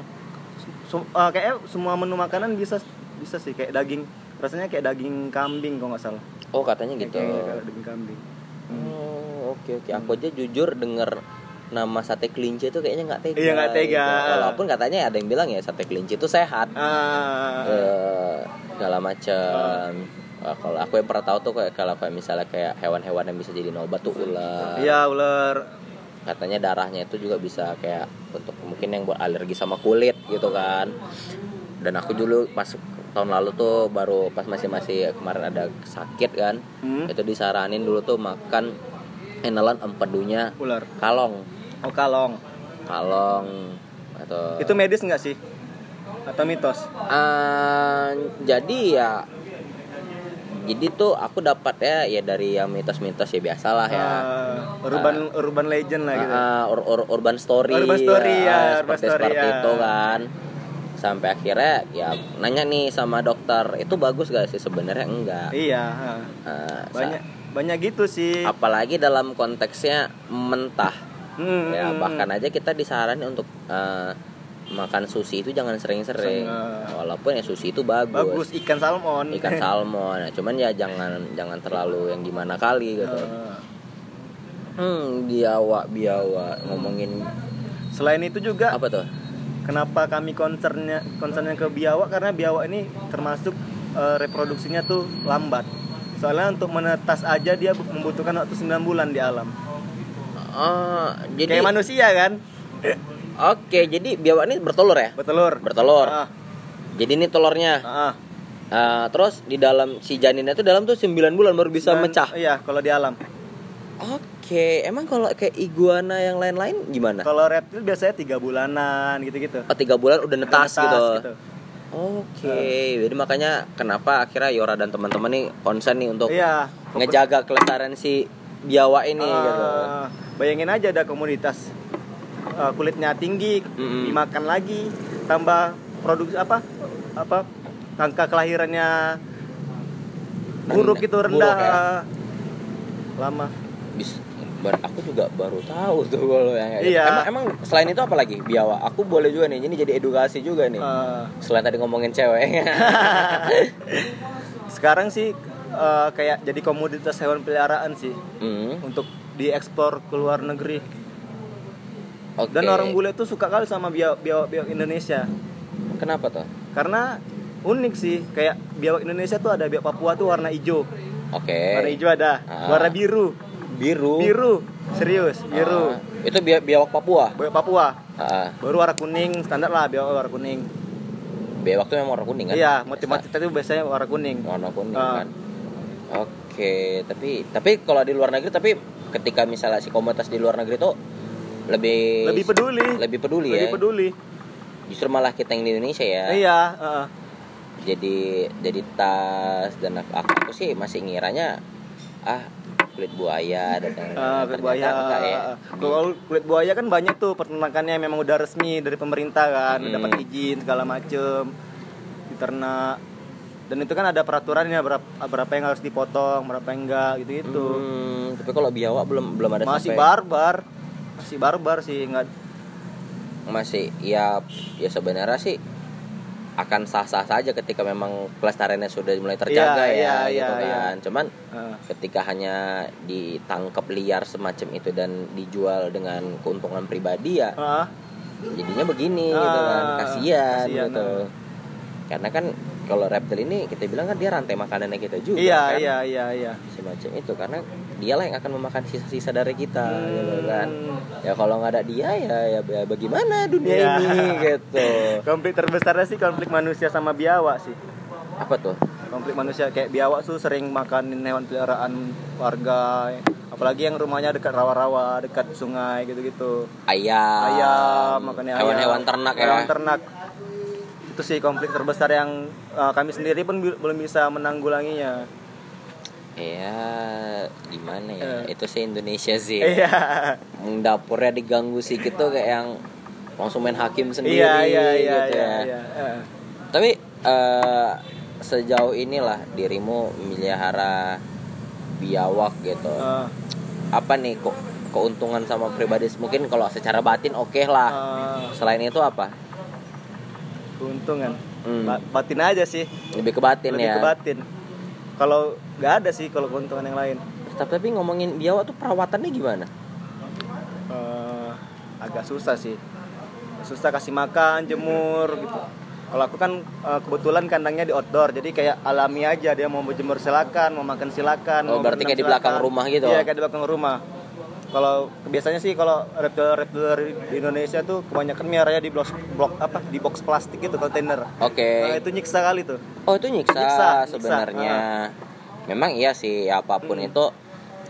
S2: Sem- ah, kayaknya semua menu makanan bisa bisa sih kayak daging rasanya kayak daging kambing kalau nggak salah
S1: oh katanya gitu
S2: kayak kayak daging kambing
S1: Oh, oke oke. Aku aja jujur denger nama sate kelinci itu kayaknya nggak tega.
S2: Iya, nggak tega.
S1: gitu. Walaupun katanya ada yang bilang ya sate kelinci itu sehat.
S2: ah
S1: Eh, segala macam. Eh, kalau aku yang pernah tahu tuh kayak kalau kayak misalnya kayak hewan-hewan yang bisa jadi obat tuh ular.
S2: iya ular
S1: Katanya darahnya itu juga bisa kayak untuk mungkin yang buat alergi sama kulit gitu kan. Dan aku dulu masuk tahun lalu tuh baru pas masih masih kemarin ada sakit kan
S2: Hmm?
S1: itu disaranin dulu tuh makan enelan empedunya
S2: Ular.
S1: kalong
S2: Oh kalong.
S1: kalong atau
S2: Itu medis nggak sih? Atau mitos?
S1: Ah, jadi ya jadi tuh aku dapat ya ya dari yang mitos-mitos ya biasalah ya
S2: Ah, urban urban legend lah gitu.
S1: Ah, ur- ur- urban story
S2: Urban story, ya, urban
S1: seperti
S2: story,
S1: seperti
S2: ya.
S1: itu kan sampai akhirnya ya nanya nih sama dokter itu bagus gak sih? Sebenarnya enggak.
S2: Iya.
S1: sa-
S2: Banyak banyak gitu sih.
S1: apalagi dalam konteksnya mentah.
S2: Hmm,
S1: ya
S2: hmm,
S1: bahkan aja kita disaranin untuk eh, makan sushi itu jangan sering-sering. Walaupun ya sushi itu
S2: bagus. Ikan salmon.
S1: ikan [laughs] salmon. Nah, cuman ya jangan jangan terlalu yang gimana kali gitu. Hmm biawa biawa ngomongin
S2: Selain itu juga
S1: apa tuh
S2: kenapa kami concernnya concernnya ke biawak karena biawak ini termasuk eh, reproduksinya tuh lambat. Soalnya untuk menetas aja dia bu- membutuhkan waktu 9 bulan di alam.
S1: oh jadi
S2: Kayak manusia kan?
S1: oke jadi biawa ini bertelur ya
S2: Bertelur.
S1: bertelur
S2: Ah,
S1: jadi ini telurnya
S2: ah,
S1: Eh, terus di dalam si janinnya itu dalam tuh 9 bulan baru bisa
S2: Dan-
S1: mecah
S2: Iya, kalau di alam.
S1: oke emang kalau kayak iguana yang lain-lain gimana
S2: Kalau reptil biasanya tiga bulanan gitu-gitu.
S1: oh tiga bulan udah netas,
S2: Netas
S1: gitu Oke, jadi makanya kenapa akhirnya Yora dan teman-teman nih konsen nih untuk
S2: Iya.
S1: ngejaga kelestarian si biawa ini
S2: Ah,
S1: gitu.
S2: Bayangin aja ada komunitas eh, kulitnya tinggi,
S1: Mm-mm.
S2: dimakan lagi, tambah produksi apa? Apa? Angka kelahirannya buruk itu rendah.
S1: Buruk ya?
S2: Lama.
S1: Bis, bar- aku juga baru tahu tuh kalau yang kayak gitu.
S2: Iya.
S1: Emang, emang selain itu apa lagi biawa? Aku boleh juga nih, ini jadi edukasi juga nih.
S2: Eh,
S1: Selain tadi ngomongin cewek. [laughs]
S2: sekarang sih eh, kayak jadi komoditas hewan peliharaan sih
S1: Hmm,
S2: untuk diekspor ke luar negeri.
S1: Oke.
S2: Dan orang bule tuh suka kali sama biawak biawak biawak Indonesia.
S1: Kenapa tuh?
S2: Karena unik sih, kayak biawak Indonesia tuh ada biawak Papua tuh warna hijau.
S1: Oke.
S2: Warna hijau ada,
S1: Ah.
S2: warna biru.
S1: Biru.
S2: Biru, serius, biru.
S1: Ah, itu bia- biawak Papua.
S2: Biawak Papua.
S1: Ah,
S2: Baru warna kuning, standar lah biawak warna kuning.
S1: biawak tuh memang warna kuning kan?
S2: Iya, motif-motif itu biasanya warna kuning.
S1: warna kuning
S2: Ah.
S1: kan oke tapi tapi kalau di luar negeri tapi ketika misalnya si komunitas di luar negeri tuh lebih
S2: Lebih peduli.
S1: lebih peduli
S2: Lebih
S1: ya
S2: peduli.
S1: justru malah kita yang di Indonesia ya
S2: Iya, heeh.
S1: jadi jadi tas dan aku, aku sih masih ngiranya ah kulit buaya dan
S2: Ah, kulit buaya.
S1: enggak ya
S2: Kalau kulit buaya kan banyak tuh peternakannya memang udah resmi dari pemerintah kan,
S1: Hmm.
S2: dapat izin segala macem diternak. Dan itu kan ada peraturannya berapa berapa yang harus dipotong, berapa yang enggak gitu-gitu.
S1: Hmm, tapi kalau biawak belum belum ada
S2: Masih
S1: sampai
S2: barbar. Masih barbar sih, enggak
S1: masih ya ya sebenarnya sih akan sah-sah saja ketika memang pelestariannya sudah mulai terjaga
S2: Iya,
S1: ya
S2: iya,
S1: gitu
S2: iya, iya.
S1: kan. Cuman
S2: eh,
S1: ketika hanya ditangkap liar semacam itu dan dijual dengan keuntungan pribadi ya
S2: ah,
S1: jadinya begini gitu kan. Kasihan
S2: kasihan,
S1: gitu karena kan kalau reptil ini kita bilang kan dia rantai makanannya kita juga
S2: iya,
S1: kan
S2: iya, iya, iya.
S1: semacam itu karena dialah yang akan memakan sisa-sisa dari kita gitu kan
S2: Hmm.
S1: ya kalau nggak ada dia ya ya, ya bagaimana dunia
S2: Iya.
S1: ini gitu [laughs]
S2: Konflik terbesarnya sih konflik manusia sama biawak sih.
S1: apa tuh
S2: Konflik manusia kayak biawak tuh sering makanin hewan peliharaan warga. Apalagi yang rumahnya dekat rawa-rawa, dekat sungai gitu-gitu.
S1: ayam
S2: ayam makannya
S1: hewan-hewan ternak ya
S2: hewan ternak itu sih konflik terbesar yang uh, kami sendiri pun belum bisa menanggulanginya
S1: ya gimana ya
S2: Eh.
S1: itu sih Indonesia sih
S2: iya
S1: Yang dapurnya diganggu sedikit tuh kayak yang langsung main hakim sendiri
S2: iya iya iya
S1: gitu
S2: iya,
S1: ya.
S2: iya. Eh.
S1: Tapi eh, sejauh inilah dirimu melihara biawak gitu.
S2: Eh,
S1: Apa nih kok keuntungan sama pribadi? Mungkin kalau secara batin oke lah.
S2: eh,
S1: Selain itu apa?
S2: Keuntungan.
S1: Hmm,
S2: Ba- batin aja sih.
S1: Lebih ke batin
S2: lebih
S1: ya.
S2: ke batin. Kalau nggak ada sih kalau keuntungan yang lain.
S1: Tapi, tapi ngomongin biawak tuh perawatannya gimana?
S2: Eh, agak susah sih. Susah kasih makan jemur gitu. Kalau aku kan eh, kebetulan kandangnya di outdoor jadi kayak alami aja. Dia mau berjemur silakan mau makan silakan
S1: Oh,
S2: mau
S1: berarti kayak di belakang
S2: silakan.
S1: rumah gitu?
S2: iya kayak di belakang rumah kalau biasanya sih kalau reptil-reptil di Indonesia tuh kebanyakan miaranya di blok blok apa di box plastik gitu kontainer
S1: Oke.
S2: nah, itu nyiksa kali tuh
S1: Oh itu nyiksa,
S2: Nyiksa, nyiksa.
S1: sebenarnya. Memang iya sih apa pun itu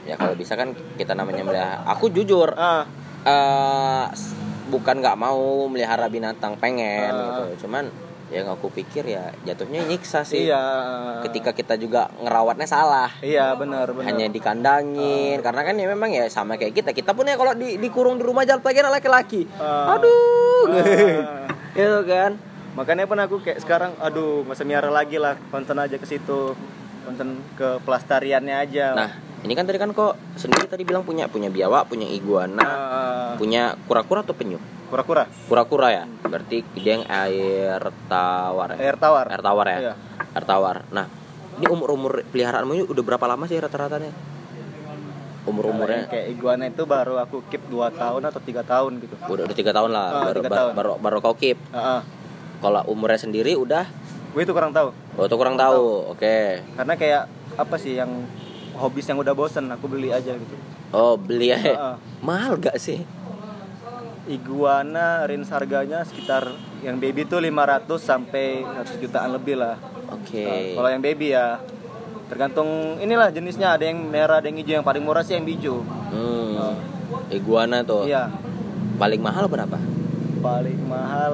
S1: ya kalau bisa kan kita namanya melihara. Aku jujur
S2: ah
S1: eh bukan nggak mau melihara binatang pengen
S2: Ah.
S1: gitu. Cuman yang aku pikir ya jatuhnya nyiksa sih.
S2: iya
S1: Ketika kita juga ngerawatnya salah.
S2: iya benar benar
S1: Hanya dikandangin karena kan ya memang ya sama kayak kita. Kita pun ya kalau di, dikurung di rumah jalan pagi anak laki-laki.
S2: Ah.
S1: Aduh.
S2: Ah. [laughs]
S1: gitu kan.
S2: makanya pun aku kayak sekarang aduh masa miara lagi lah konten aja ke situ konten ke pelestariannya aja
S1: Nah, ini kan tadi kan kok sendiri tadi bilang punya punya biawak, punya iguana,
S2: Ah,
S1: punya kura-kura atau penyu?
S2: kura-kura
S1: Kura-kura ya. Berarti dia yang air tawar. ya?
S2: air tawar
S1: Air tawar ya.
S2: Iya.
S1: Air tawar. Nah, ini umur-umur peliharaanmu ini udah berapa lama sih rata-ratanya?
S2: Kalau yang
S1: Umur-umurnya
S2: kayak iguana itu baru aku keep 2 tahun atau tiga tahun gitu
S1: udah udah tiga tahun lah,
S2: Ah,
S1: baru, baru,
S2: tahun.
S1: baru baru kau keep.
S2: Ah, ah.
S1: Kalau umurnya sendiri udah,
S2: gue itu kurang tahu
S1: oh itu kurang tahu. Oke.
S2: karena kayak apa sih yang hobis yang udah bosen aku beli aja gitu
S1: Oh beli ya.
S2: Ah, ah.
S1: Mahal gak sih?
S2: Iguana range harganya sekitar yang baby tuh 500 sampai 100 jutaan lebih lah
S1: Oke.
S2: Nah, kalau yang baby ya tergantung inilah jenisnya ada yang merah ada yang hijau yang paling murah sih yang hijau
S1: Hmm. Iguana tuh.
S2: iya
S1: Paling mahal berapa?
S2: paling mahal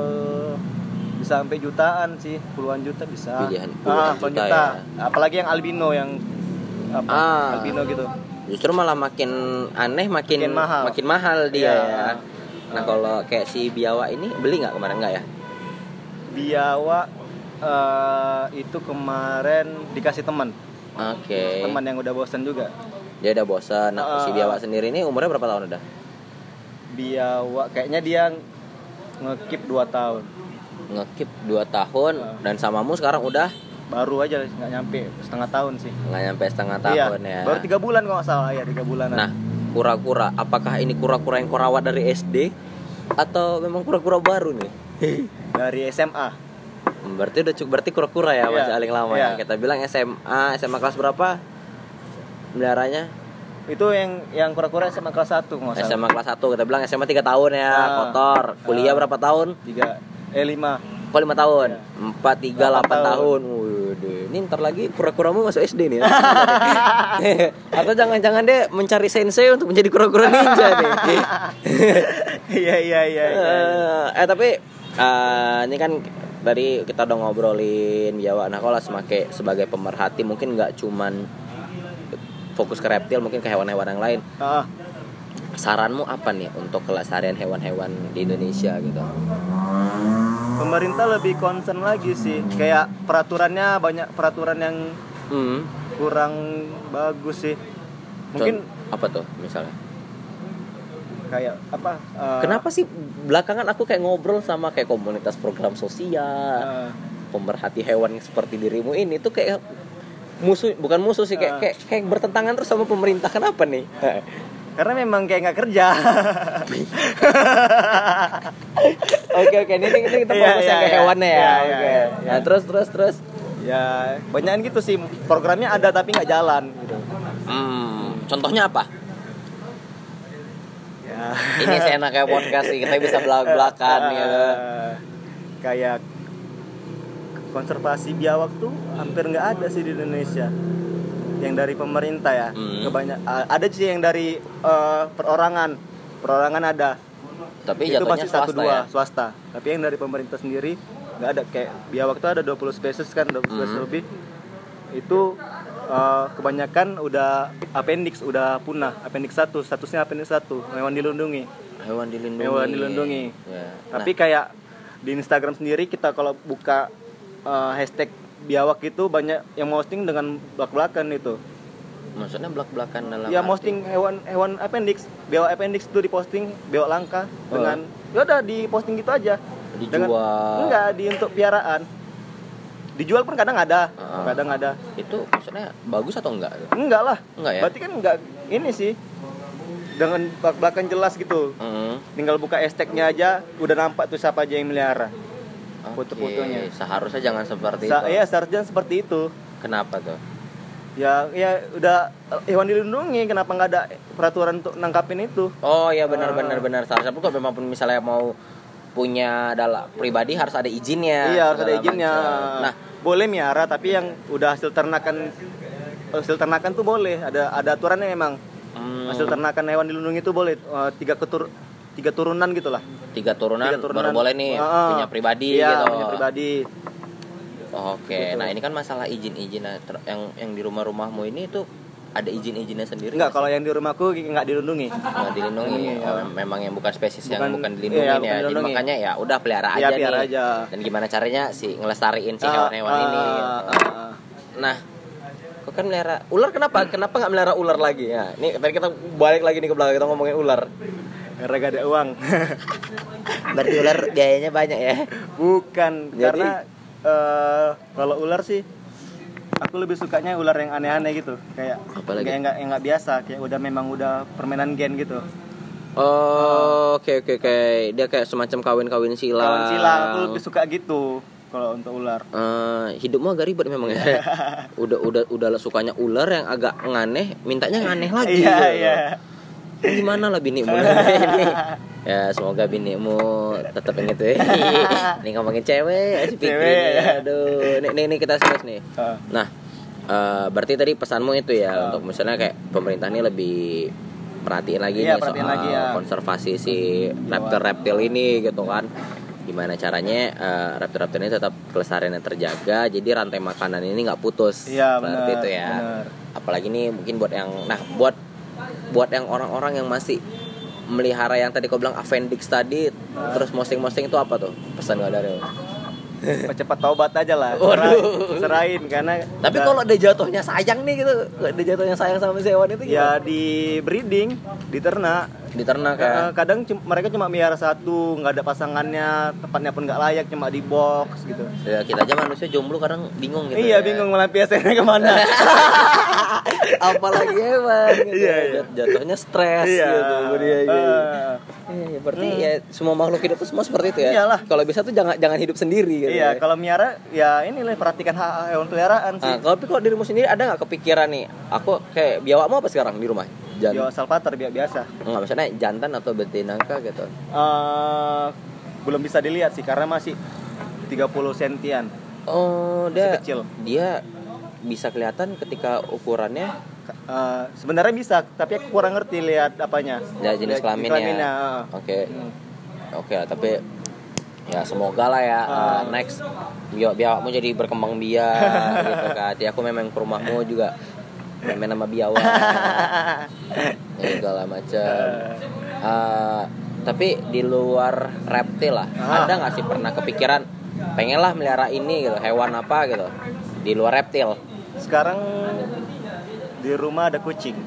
S2: bisa sampai jutaan sih puluhan juta bisa
S1: Pilihan
S2: ah,
S1: puluhan
S2: puluhan
S1: juta
S2: juta,
S1: ya.
S2: apalagi yang albino yang apa
S1: Ah.
S2: albino gitu
S1: Justru malah makin aneh makin
S2: Makin mahal.
S1: makin mahal dia
S2: Iya.
S1: ya. Nah kalau kayak si biawak ini beli nggak kemarin nggak ya?
S2: biawak eh, itu kemarin dikasih teman
S1: Oke.
S2: teman yang udah bosan juga
S1: Dia udah bosan. Nah, si
S2: Ah.
S1: biawak sendiri ini umurnya berapa tahun udah?
S2: biawak kayaknya dia ngekip 2 tahun
S1: Ngekip 2 tahun
S2: Ah.
S1: dan samamu sekarang udah
S2: baru aja nggak nyampe setengah tahun sih
S1: nggak nyampe setengah
S2: iya
S1: tahun ya.
S2: baru tiga bulan kalau nggak salah ya tiga bulanan
S1: Nah, kura-kura apakah ini kura-kura yang kau rawat dari SD atau memang kura-kura baru nih? [laughs]
S2: dari SMA
S1: Berarti udah cukup berarti kura-kura ya
S2: Iya,
S1: masih paling lama
S2: iya.
S1: ya. Kita bilang SMA, SMA kelas berapa? Meliharanya?
S2: itu yang yang kura-kura SMA kelas 1 nggak salah
S1: SMA kelas 1 kita bilang SMA 3 tahun ya
S2: Ah.
S1: kotor kuliah
S2: Ah.
S1: berapa tahun
S2: tiga eh lima
S1: kok 5 tahun
S2: Iya.
S1: 4 3 8
S2: Delapan
S1: tahun, Waduh, ini ntar lagi kura-kuramu masuk SD nih. Ya [laughs] atau jangan-jangan deh mencari sensei untuk menjadi kura-kura ninja nih. [laughs]
S2: Iya iya iya iya.
S1: Eh, eh tapi eh, ini kan tadi kita udah ngobrolin biawak nah kalau sebagai sebagai pemerhati. Mungkin nggak cuman fokus ke reptil mungkin ke hewan-hewan yang lain.
S2: Ah,
S1: saranmu apa nih untuk kelestarian hewan-hewan di Indonesia gitu
S2: pemerintah lebih concern lagi sih. Kayak peraturannya banyak peraturan yang
S1: hmm.
S2: kurang bagus sih. Mungkin
S1: Con- apa tuh misalnya?
S2: Kayak apa eh,
S1: kenapa sih belakangan aku kayak ngobrol sama kayak komunitas program sosial
S2: eh,
S1: pemerhati hewan seperti dirimu ini tuh kayak musuh bukan musuh sih kayak
S2: Ah.
S1: kayak, kayak bertentangan terus sama pemerintah. Kenapa nih [laughs]
S2: karena memang kayak nggak kerja. [laughs]
S1: Oke oke. Ini, ini kita
S2: Iya,
S1: fokus
S2: iya,
S1: yang ke
S2: iya.
S1: hewannya ya.
S2: Iya,
S1: oke.
S2: iya, iya.
S1: nah terus terus terus.
S2: Ya banyak gitu sih. Programnya ada tapi nggak jalan gitu.
S1: Hmm, contohnya apa?
S2: Ya.
S1: Ini seenaknya podcast sih kita bisa belak belakan gitu [laughs]
S2: Eh, kayak konservasi biawak tuh hampir nggak ada sih di Indonesia yang dari pemerintah ya.
S1: Hmm.
S2: kebanyak ada sih yang dari eh, perorangan. Perorangan ada.
S1: Tapi
S2: itu pasti satu dua
S1: ya?
S2: swasta. Tapi yang dari pemerintah sendiri nggak ada. Kayak biawak tuh ada 20 spesies kan 20 spesies
S1: Hmm.
S2: lebih. Itu eh, kebanyakan udah appendix udah punah. Appendix satu statusnya appendix satu. Hewan dilindungi.
S1: Hewan dilindungi.
S2: Hewan dilindungi.
S1: Ya.
S2: tapi kayak di Instagram sendiri kita kalau buka eh, hashtag biawak itu banyak yang posting dengan belak-belakan itu.
S1: Maksudnya belak belakan dalam
S2: ya posting hewan hewan appendix. Biawak appendix itu diposting biawak langka
S1: Oh.
S2: dengan ya udah diposting gitu aja. Dengan
S1: Dijual.
S2: enggak di untuk piaraan. Dijual pun kadang ada
S1: Ah.
S2: kadang ada.
S1: Itu maksudnya bagus atau enggak?
S2: Enggak lah.
S1: Enggak ya?
S2: berarti kan enggak ini sih. Dengan belak-belakan jelas gitu.
S1: Hmm.
S2: tinggal buka hashtagnya aja udah nampak tuh siapa aja yang melihara
S1: Oke,
S2: Foto-fotonya.
S1: Seharusnya jangan seperti
S2: Sa
S1: itu.
S2: iya seharusnya seperti itu
S1: Kenapa tuh?
S2: Ya ya udah eh, hewan dilindungi kenapa nggak ada peraturan untuk nangkapin itu?
S1: Oh iya benar benar benar. Salah satu kalau memang pun misalnya mau punya adalah pribadi harus ada izinnya.
S2: iya harus ada izinnya.
S1: macam. Nah,
S2: boleh miara tapi yang udah hasil ternakan hasil ternakan tuh boleh ada ada aturannya memang
S1: hmm,
S2: hasil ternakan hewan dilindungi itu boleh eh, tiga ketur tiga turunan gitulah
S1: tiga turunan,
S2: tiga turunan
S1: baru boleh nih
S2: Heeh.
S1: punya pribadi
S2: iya,
S1: gitu.
S2: punya pribadi
S1: Oke,
S2: Gitu.
S1: nah ini kan masalah izin-izin nah, yang yang di rumah-rumahmu ini tuh ada izin-izinnya sendiri.
S2: enggak kalau yang di rumahku nggak dilindungi
S1: nggak dilindungi.
S2: Iya.
S1: Oh, memang yang bukan spesies yang
S2: Bukan-
S1: bukan dilindungi
S2: iya,
S1: ya.
S2: bukan
S1: Jadi makanya ya udah pelihara
S2: Iya,
S1: aja
S2: pelihara
S1: nih.
S2: aja.
S1: Dan gimana caranya sih ngelestariin si
S2: Ah,
S1: hewan-hewan ini.
S2: ah,
S1: gitu.
S2: ah, ah.
S1: Nah, kok kan melihara ular kenapa? Kenapa nggak melihara ular lagi ya? Nih tadi kita balik lagi nih ke belakang kita ngomongin ular.
S2: Karena gak ada uang [laughs]
S1: Berarti ular biayanya banyak ya?
S2: bukan
S1: Jadi-
S2: karena eh, kalau ular sih aku lebih sukanya ular yang aneh-aneh gitu kayak
S1: Apalagi?
S2: kayak nggak nggak biasa kayak udah memang udah permainan gen gitu
S1: Oh, oke oke oke. Dia kayak semacam kawin-kawin silang.
S2: kawan silang aku lebih suka gitu kalau untuk ular
S1: Eh, hidupmu agak ribet memang ya. [laughs] udah udah udah sukanya ular yang agak nganeh, mintanya nganeh lagi.
S2: iya
S1: gitu.
S2: iya
S1: Gimana lah binimu ini? [laughs] Ya semoga binimu tetap yang itu. [laughs] Ini ngomongin cewek, si.
S2: Cewek.
S1: Aduh, nih, nih, nih kita serius nih.
S2: Ah.
S1: Nah, eh, berarti tadi pesanmu itu ya
S2: Ah.
S1: untuk misalnya kayak pemerintah ini lebih perhatiin lagi
S2: Iya,
S1: nih
S2: perhatiin
S1: soal
S2: lagi ya.
S1: konservasi si reptil-reptil ini gitu kan. Gimana caranya eh, reptil-reptil ini tetap kelestariannya terjaga, jadi rantai makanan ini nggak putus.
S2: Iya,
S1: Seperti
S2: benar,
S1: itu ya.
S2: benar.
S1: Apalagi nih mungkin buat yang nah buat buat yang orang-orang yang masih melihara yang tadi kau bilang appendix tadi terus mosting-mosting itu apa tuh pesan gak dari lo?
S2: cepat taubat aja lah
S1: Waduh.
S2: serahin, serahin karena
S1: Tapi
S2: udah-
S1: kalau dia jatuhnya sayang nih gitu, dia jatuhnya sayang sama si hewan itu
S2: ya
S1: gimana?
S2: di breeding di ternak
S1: Diternak ya.
S2: Eh, kadang mereka cuma miara satu nggak ada pasangannya tempatnya pun nggak layak cuma di box gitu
S1: Ya kita aja manusia jomblo kadang bingung gitu.
S2: iya
S1: ya.
S2: bingung melampiaskannya ke mana [laughs] [laughs]
S1: Apalagi hewan gitu.
S2: Iya, iya.
S1: Jat- Jatuhnya stres
S2: iya
S1: gitu. Dia, iya, iya.
S2: Eh,
S1: Iya, iya, berarti ya semua makhluk hidup itu semua seperti itu ya.
S2: Iyalah.
S1: Kalau bisa tuh jangan jangan hidup sendiri gitu.
S2: iya
S1: ya.
S2: kalau miara ya inilah perhatikan hak hewan peliharaan sih
S1: Nah, kalau tapi kalau dirimu sendiri ada nggak kepikiran nih? Aku kayak biawakmu apa sekarang di rumah? Jan
S2: Yo salvator bi- biasa
S1: Enggak, misalnya jantan atau betina kah gitu.
S2: Eh, belum bisa dilihat sih karena masih 30 sentian
S1: Oh, dia
S2: kecil.
S1: dia bisa kelihatan ketika ukurannya
S2: Eh, sebenarnya bisa tapi aku kurang ngerti lihat apanya
S1: ya jenis
S2: Lihat
S1: kelaminnya.
S2: kelaminnya, eh.
S1: Oke.
S2: Hmm.
S1: Oke, tapi ya semoga lah ya uh, next biar biawakmu jadi berkembang biak [laughs] gitu kan. Jadi aku memang ke rumahmu juga main nama biawak [laughs] ya, segala macam. Uh, tapi di luar reptil lah,
S2: Ah.
S1: ada nggak sih pernah kepikiran pengen lah melihara ini gitu, hewan apa gitu di luar reptil?
S2: Sekarang di rumah ada kucing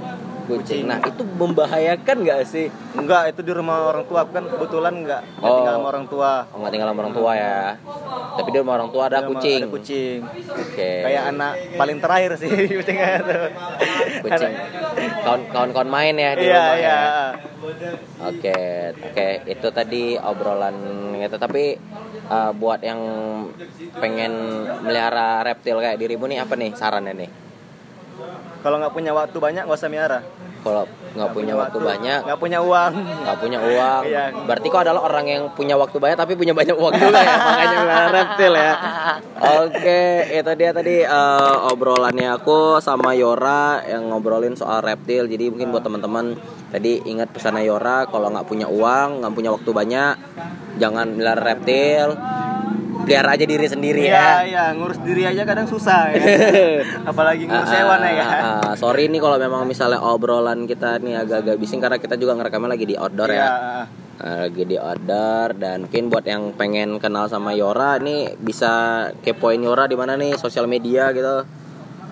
S1: Kucing. Nah itu membahayakan nggak sih?
S2: enggak itu di rumah orang tua Aku kan kebetulan enggak
S1: Oh.
S2: tinggal sama orang tua
S1: Oh nggak tinggal sama orang tua ya. Tapi di rumah orang tua ada kucing.
S2: ada kucing
S1: Oke.
S2: kayak anak paling terakhir sih [laughs] kucingnya
S1: kucing kawan kawan kawan main ya di
S2: iya
S1: rumah
S2: iya
S1: ya oke oke itu tadi obrolan itu tapi uh, buat yang pengen melihara reptil kayak dirimu nih apa nih sarannya nih?
S2: Kalau nggak punya waktu banyak nggak usah miara
S1: kalau nggak punya waktu banyak
S2: nggak punya uang.
S1: nggak punya uang.
S2: Iya.
S1: berarti kau adalah orang yang punya waktu banyak tapi punya banyak uang juga ya? [laughs] Makanya melihara reptil ya. Oke itu dia tadi uh, obrolannya aku sama Yora yang ngobrolin soal reptil. Jadi mungkin buat teman-teman tadi ingat pesannya Yora kalau nggak punya uang nggak punya waktu banyak jangan melihara reptil pelihara aja diri sendiri
S2: iya
S1: ya.
S2: iya ngurus diri aja kadang susah ya. [laughs] Apalagi ngurus
S1: Ah,
S2: hewan ya.
S1: ah, ah, sorry nih kalau memang misalnya obrolan kita nih agak-agak bising karena kita juga ngerekamnya lagi di outdoor
S2: Iya,
S1: ya Nah, lagi di order dan mungkin buat yang pengen kenal sama Yora nih bisa kepoin Yora di mana nih? Sosial media gitu.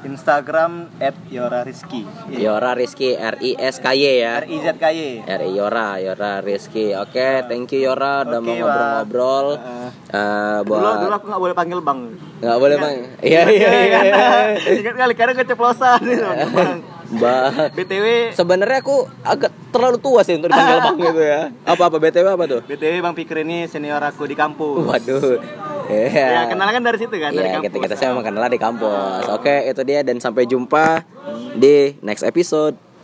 S2: Instagram at Yora Rizky
S1: Yora Rizky R I S K Y ya.
S2: R I Z K Y
S1: R I Yora, Yora Rizky. Oke, thank you Yora udah
S2: Oke,
S1: mau ngobrol-ngobrol. Eh,
S2: dulu
S1: buat
S2: dulu aku nggak boleh panggil bang
S1: nggak boleh bang. Iya iya iya.
S2: Ingat kali kadang keceplosan gitu, [laughs] bang.
S1: Bang.
S2: BTW
S1: Sebenarnya aku agak terlalu tua sih untuk dipanggil bang gitu ya. Apa apa BTW apa tuh?
S2: BTW Bang Pikir ini senior aku di kampus.
S1: Waduh, Iya.
S2: Ya kenal kan dari situ kan dari
S1: Iya,
S2: kampus.
S1: kita kita sih memang kenal di kampus. Oke, itu dia dan sampai jumpa di next episode.